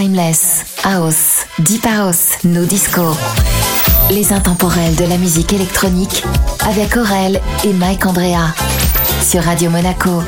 Timeless, House, Deep House, No Disco. Les intemporels de la musique électronique avec Aurel et Mike Andrea sur Radio Monaco.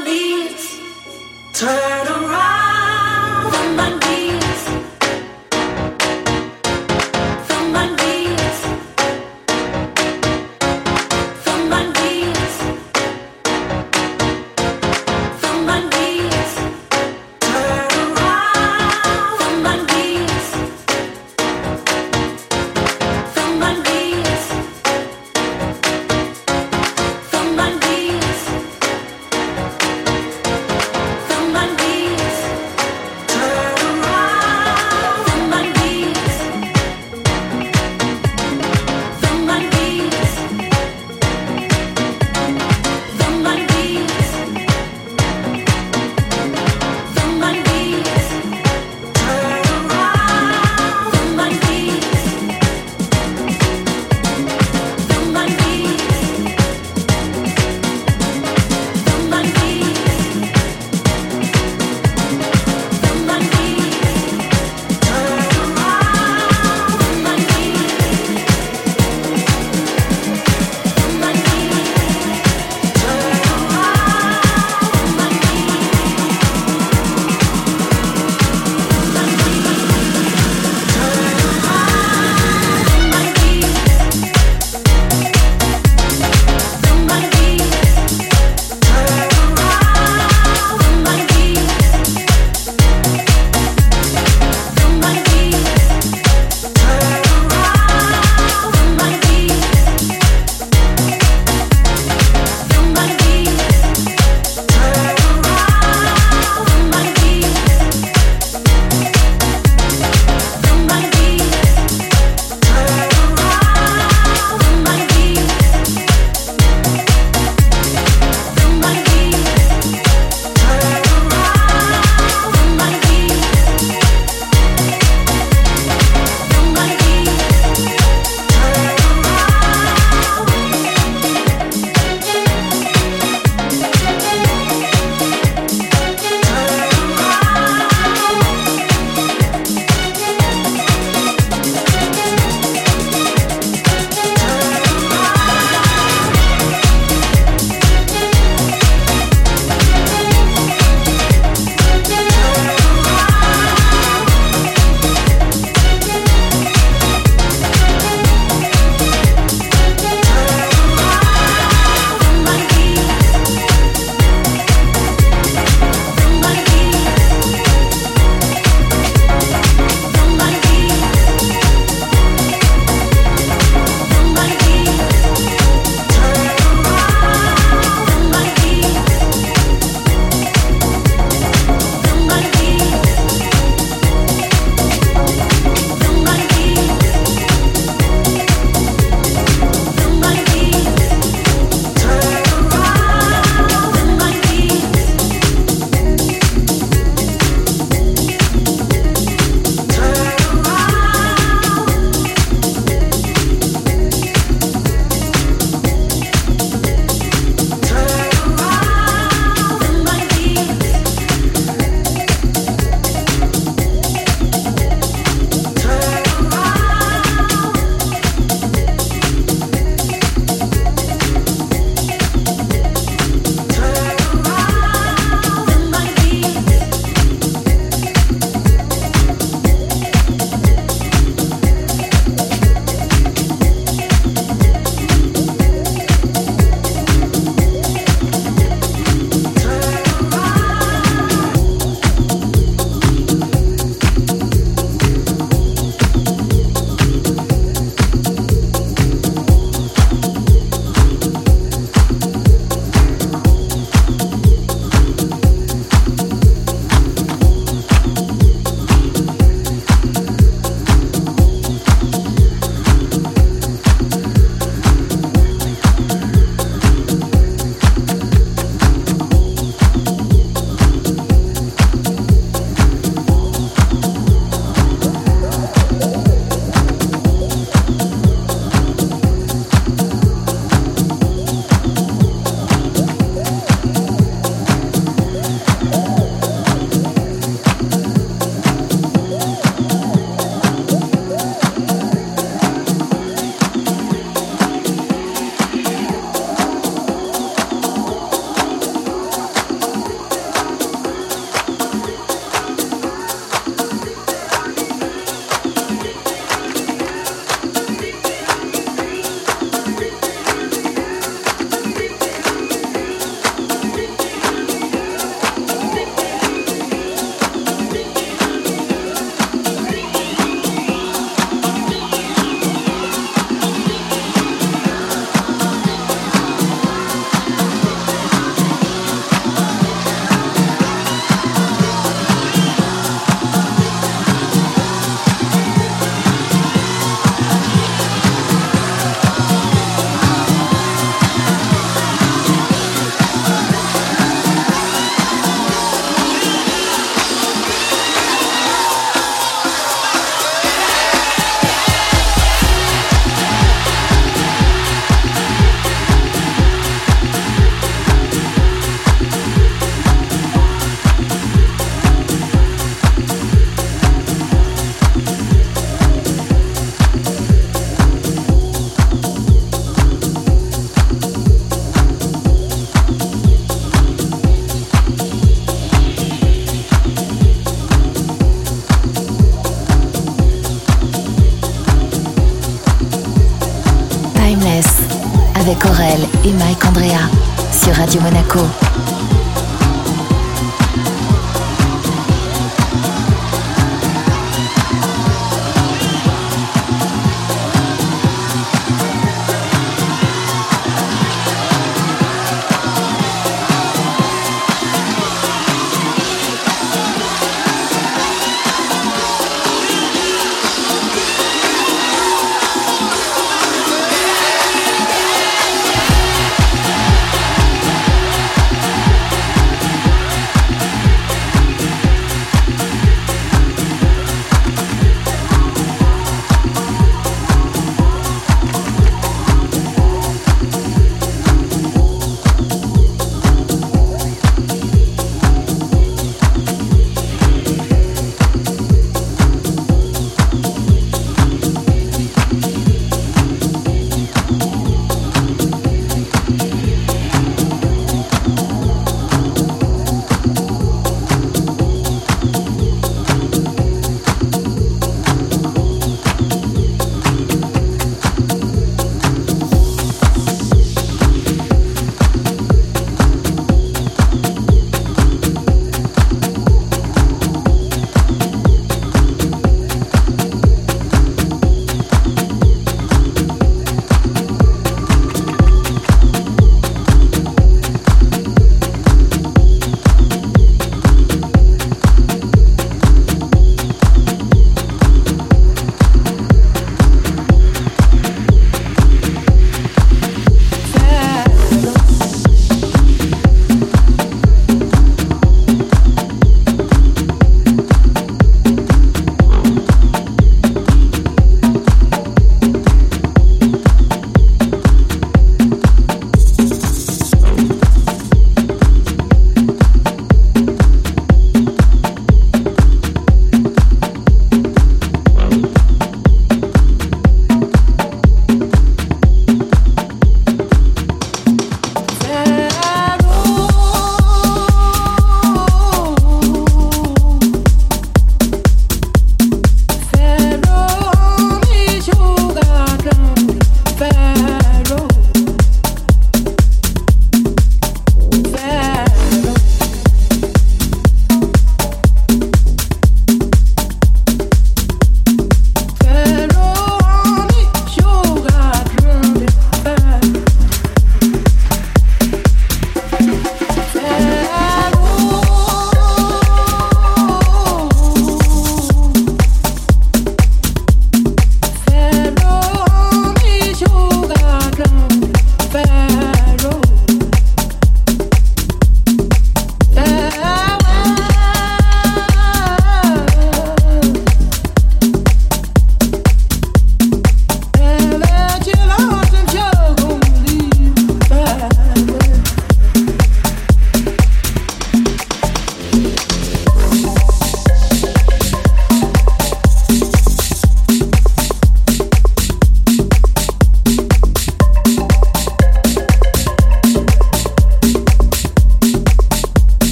knees, turn Radio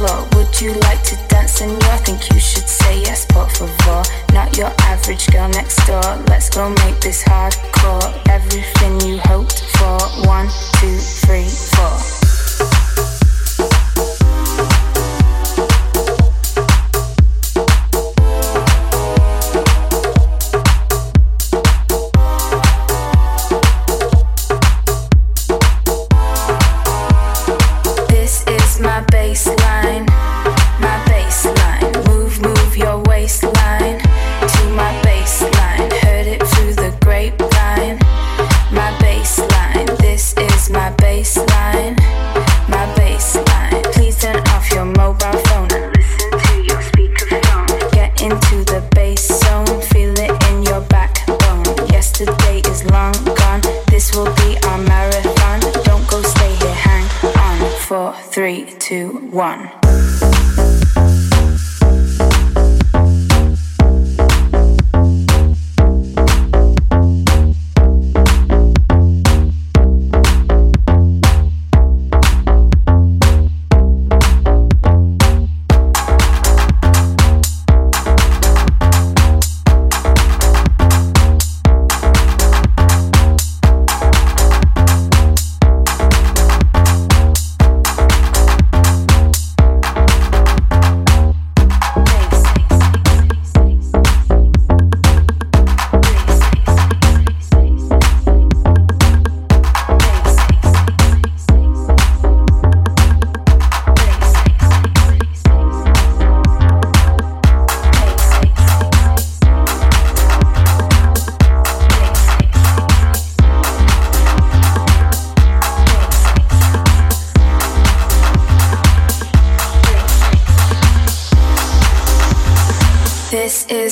floor. Would you like to dance and i Think you should say yes, but for vor. Not your average girl next door. Let's go make this hardcore. Everything you hoped for. One, two, three. one.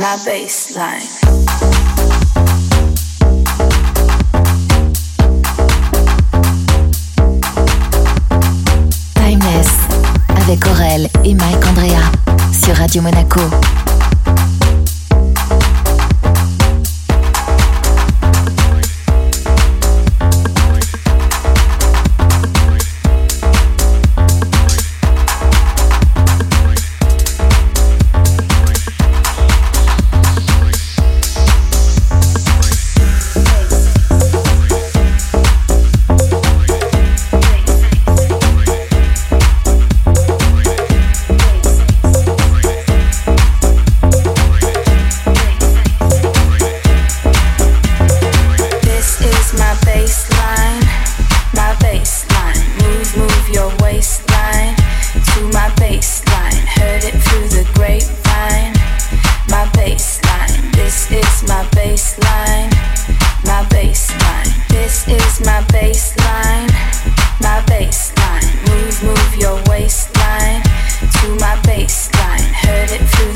my baseline. Timeless avec Aurel et Mike Andrea sur Radio Monaco. bassline. This is my bassline. My bassline. Move, move your waistline to my bassline. Heard it through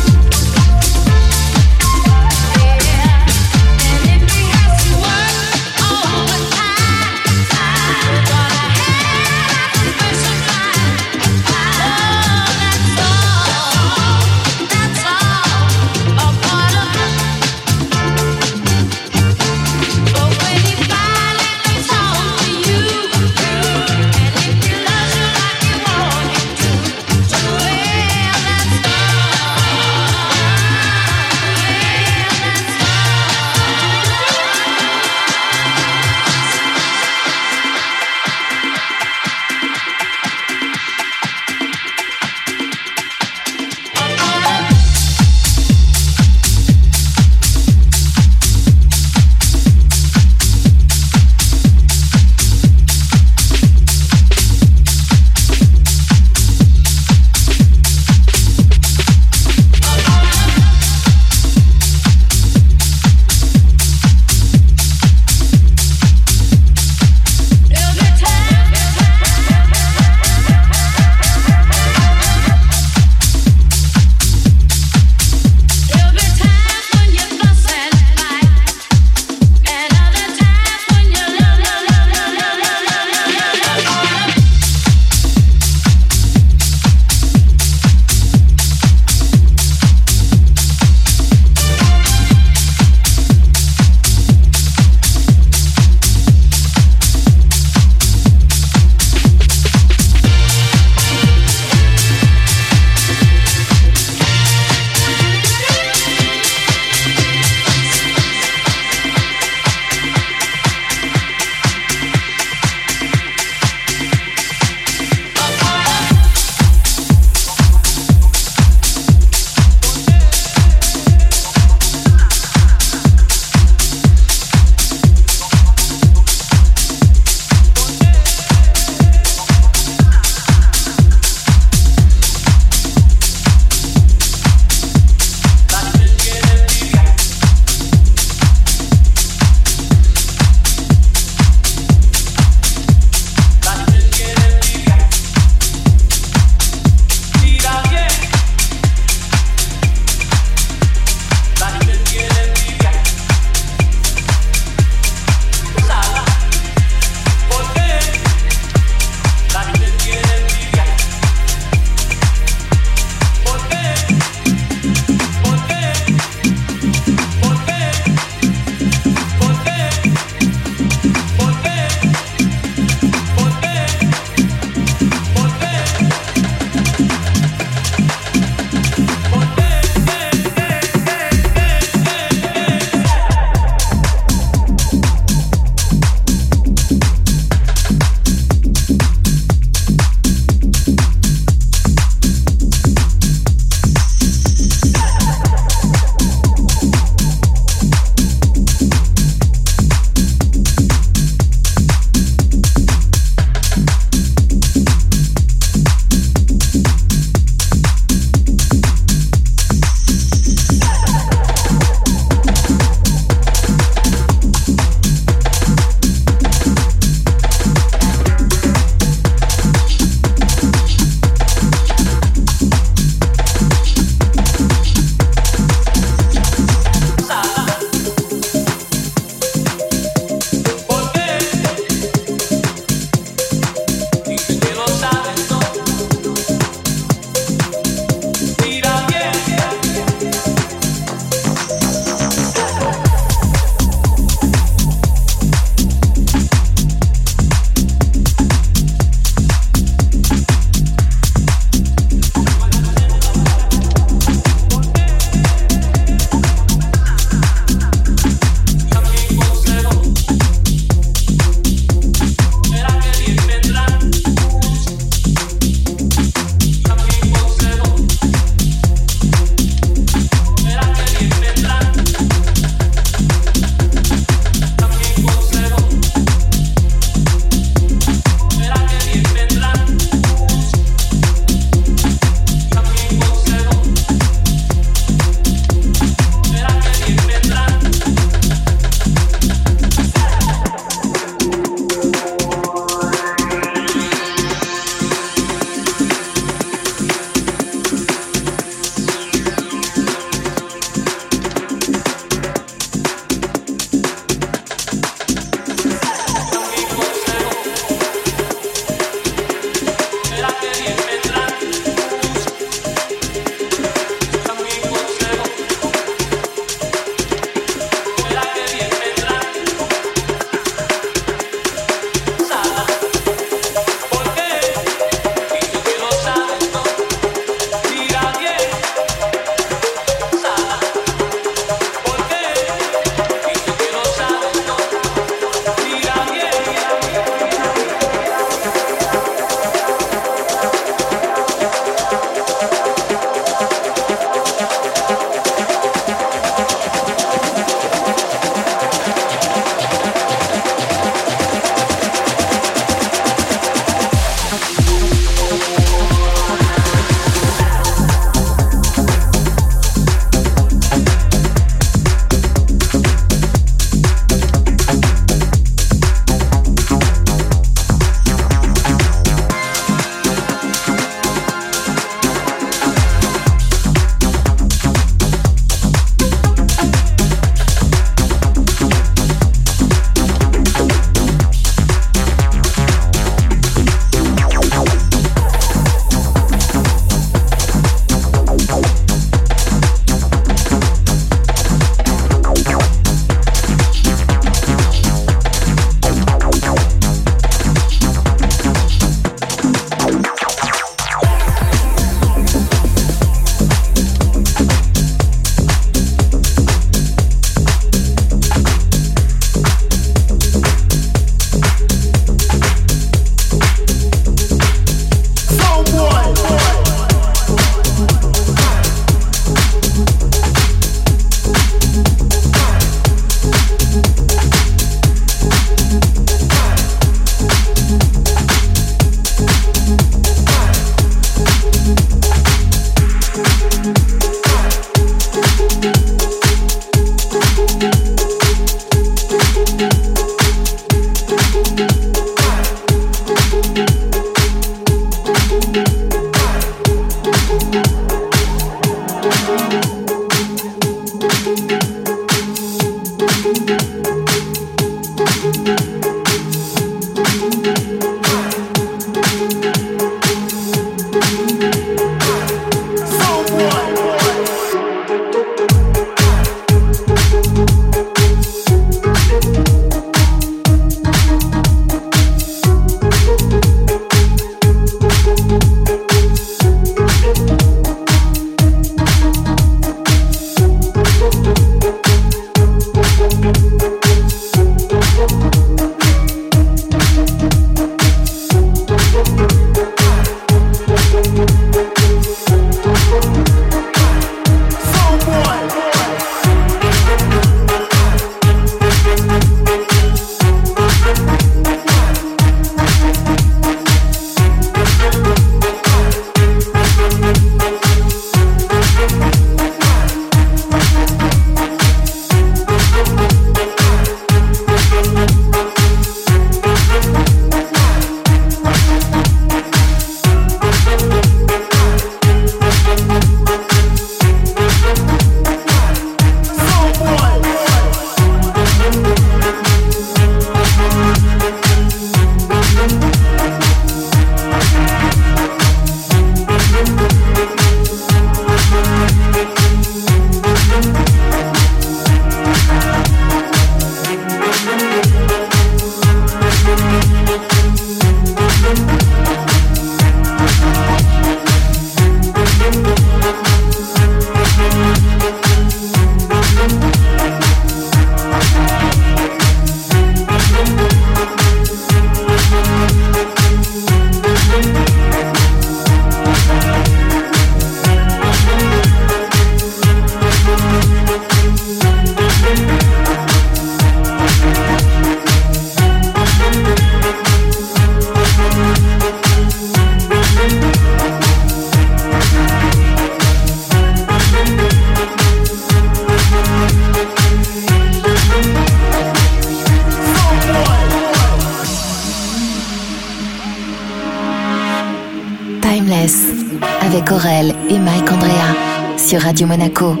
Radio Monaco.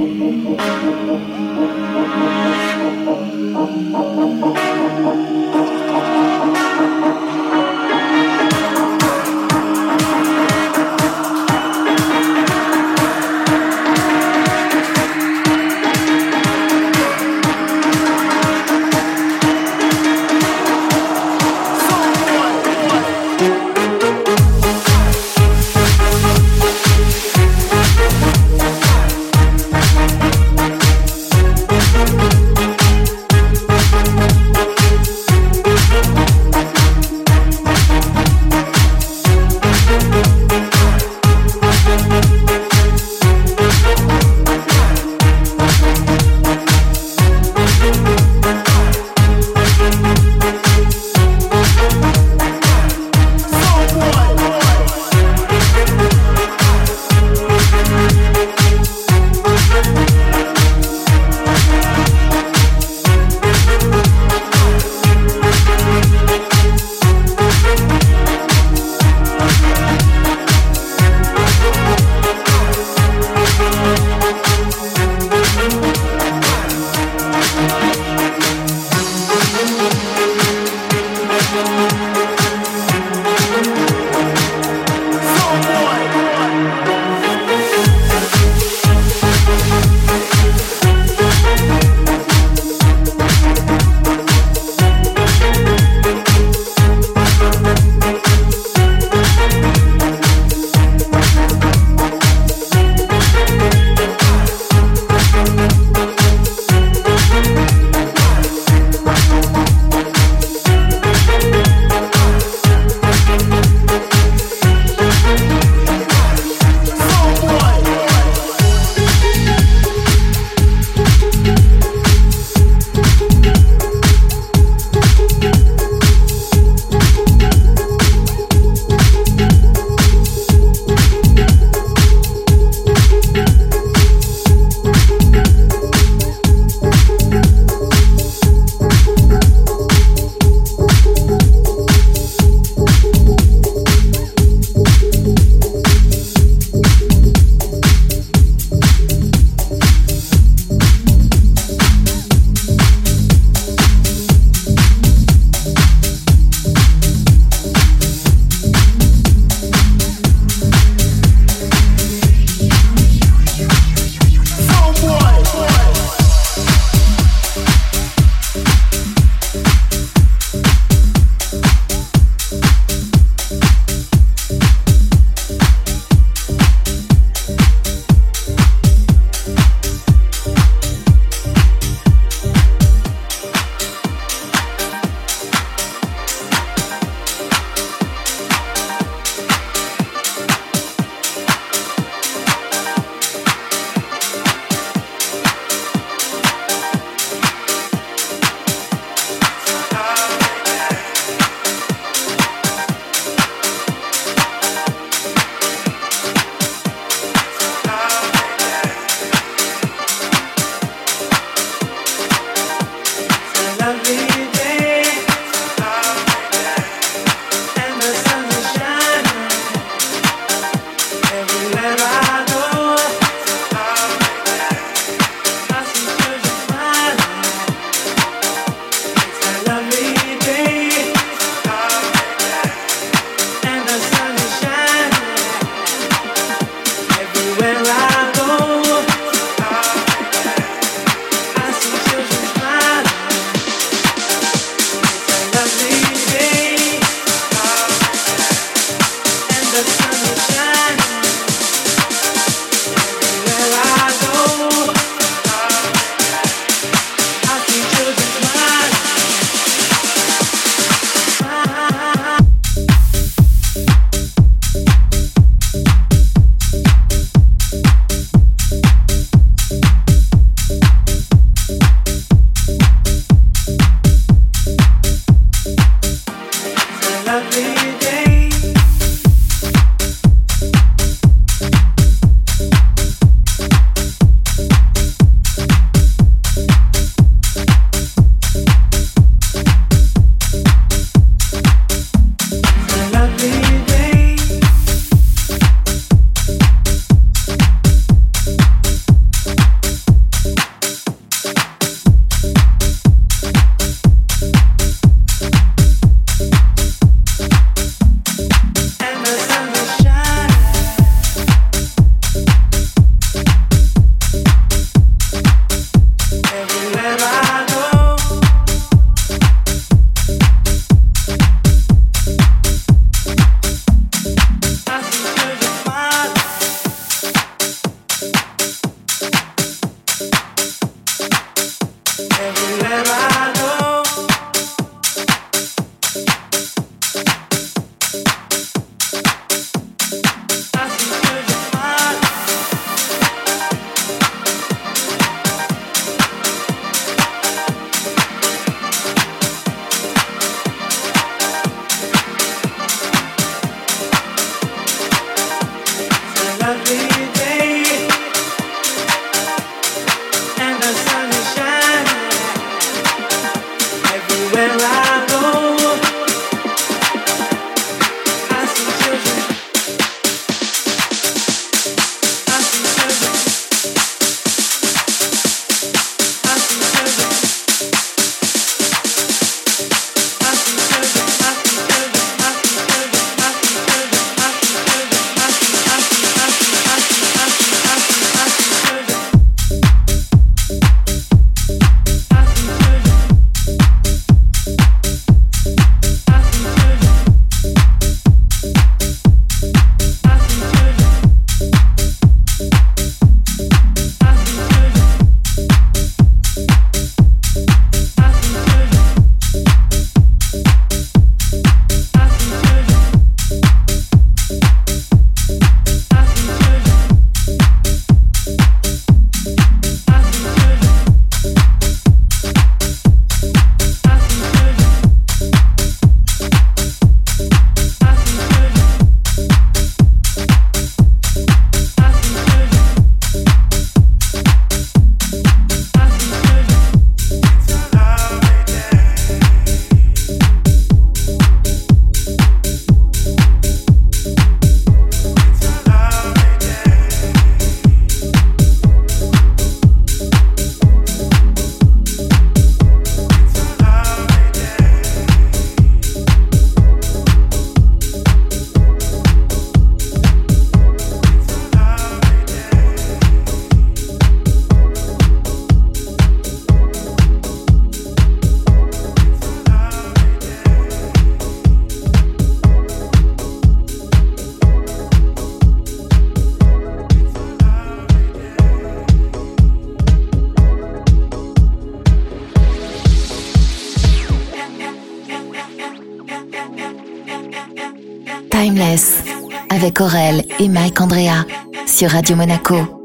Aurel et Mike Andrea sur Radio Monaco.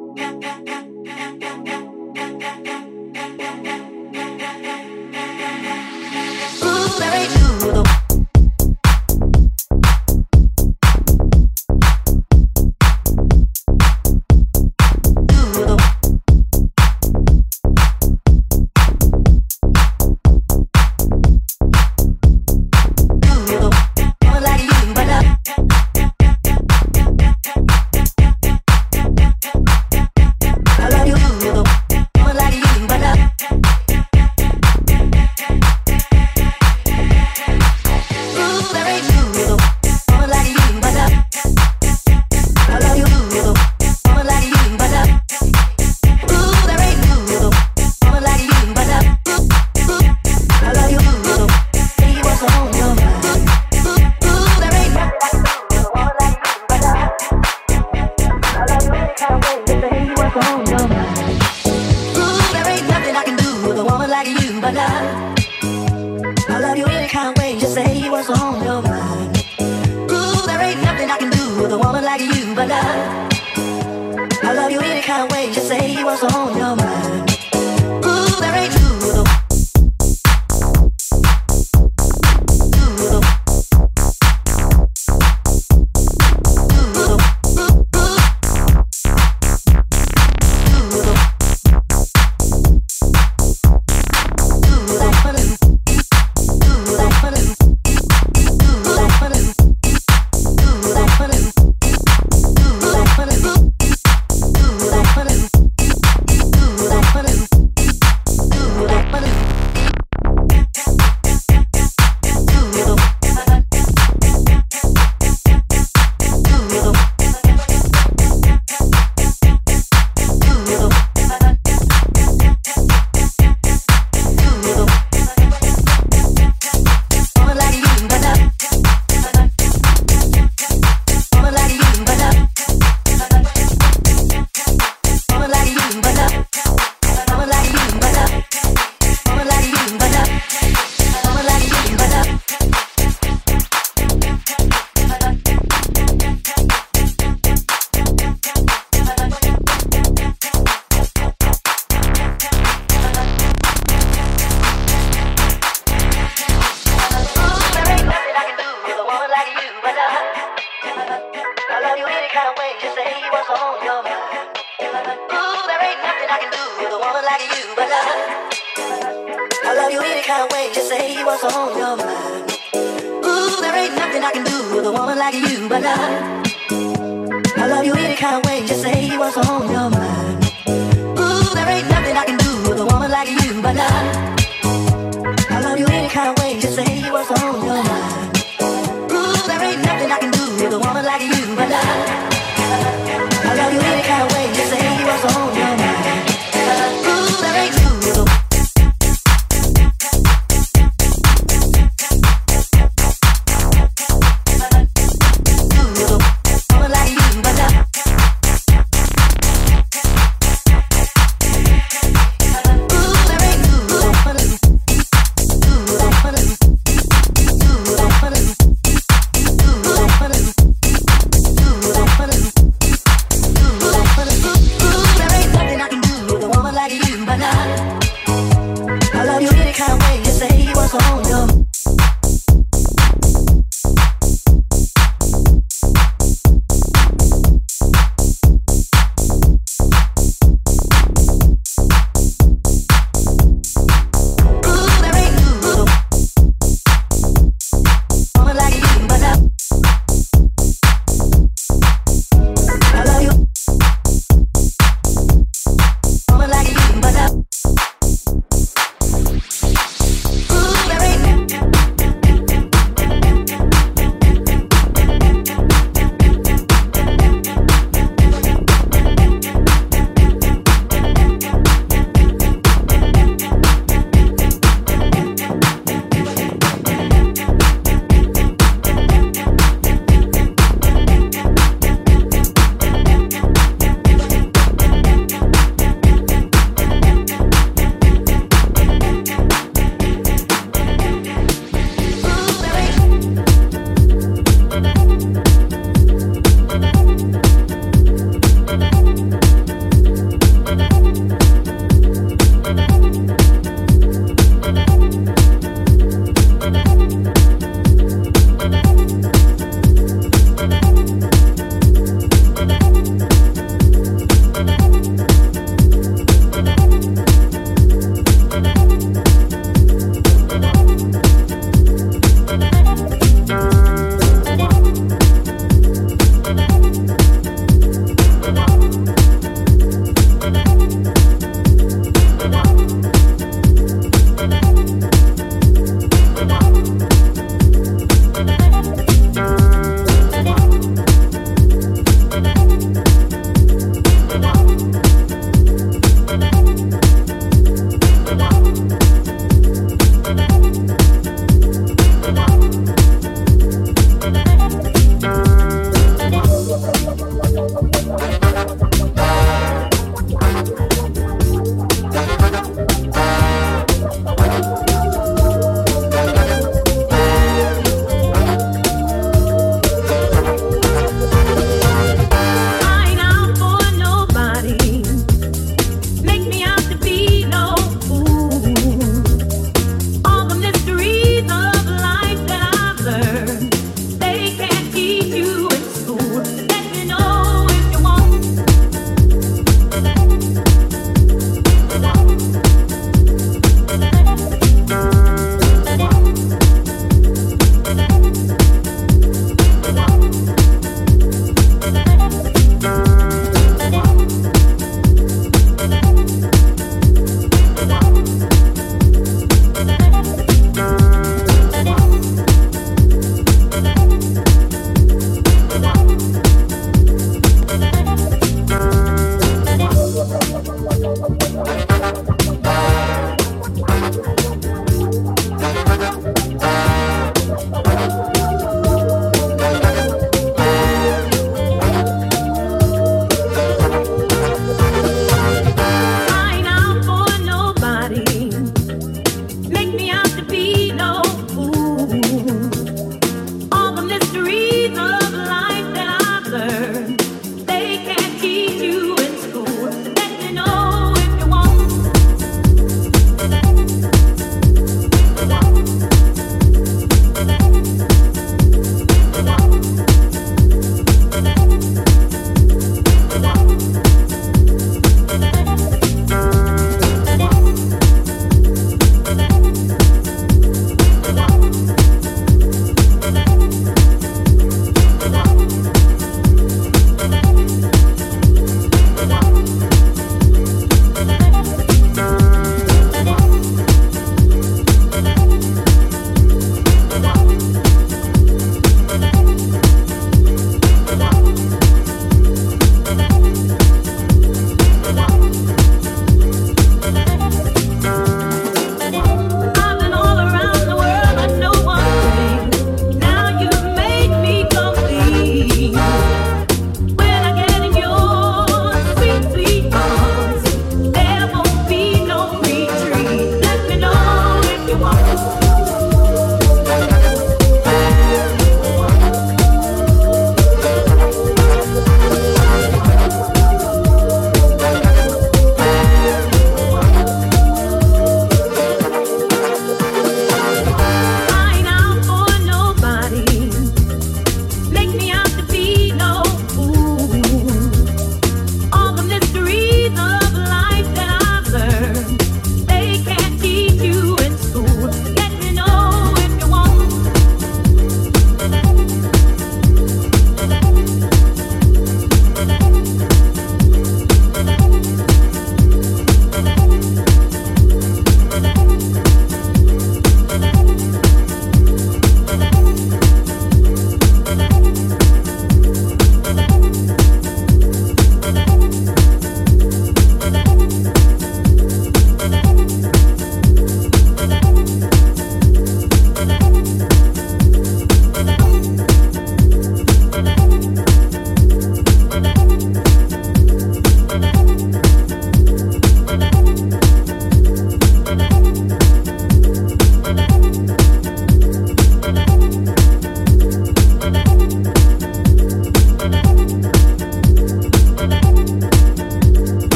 I love you in a kind of way. Just say he was someone, no. Just say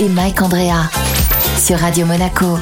et Mike Andrea sur Radio Monaco.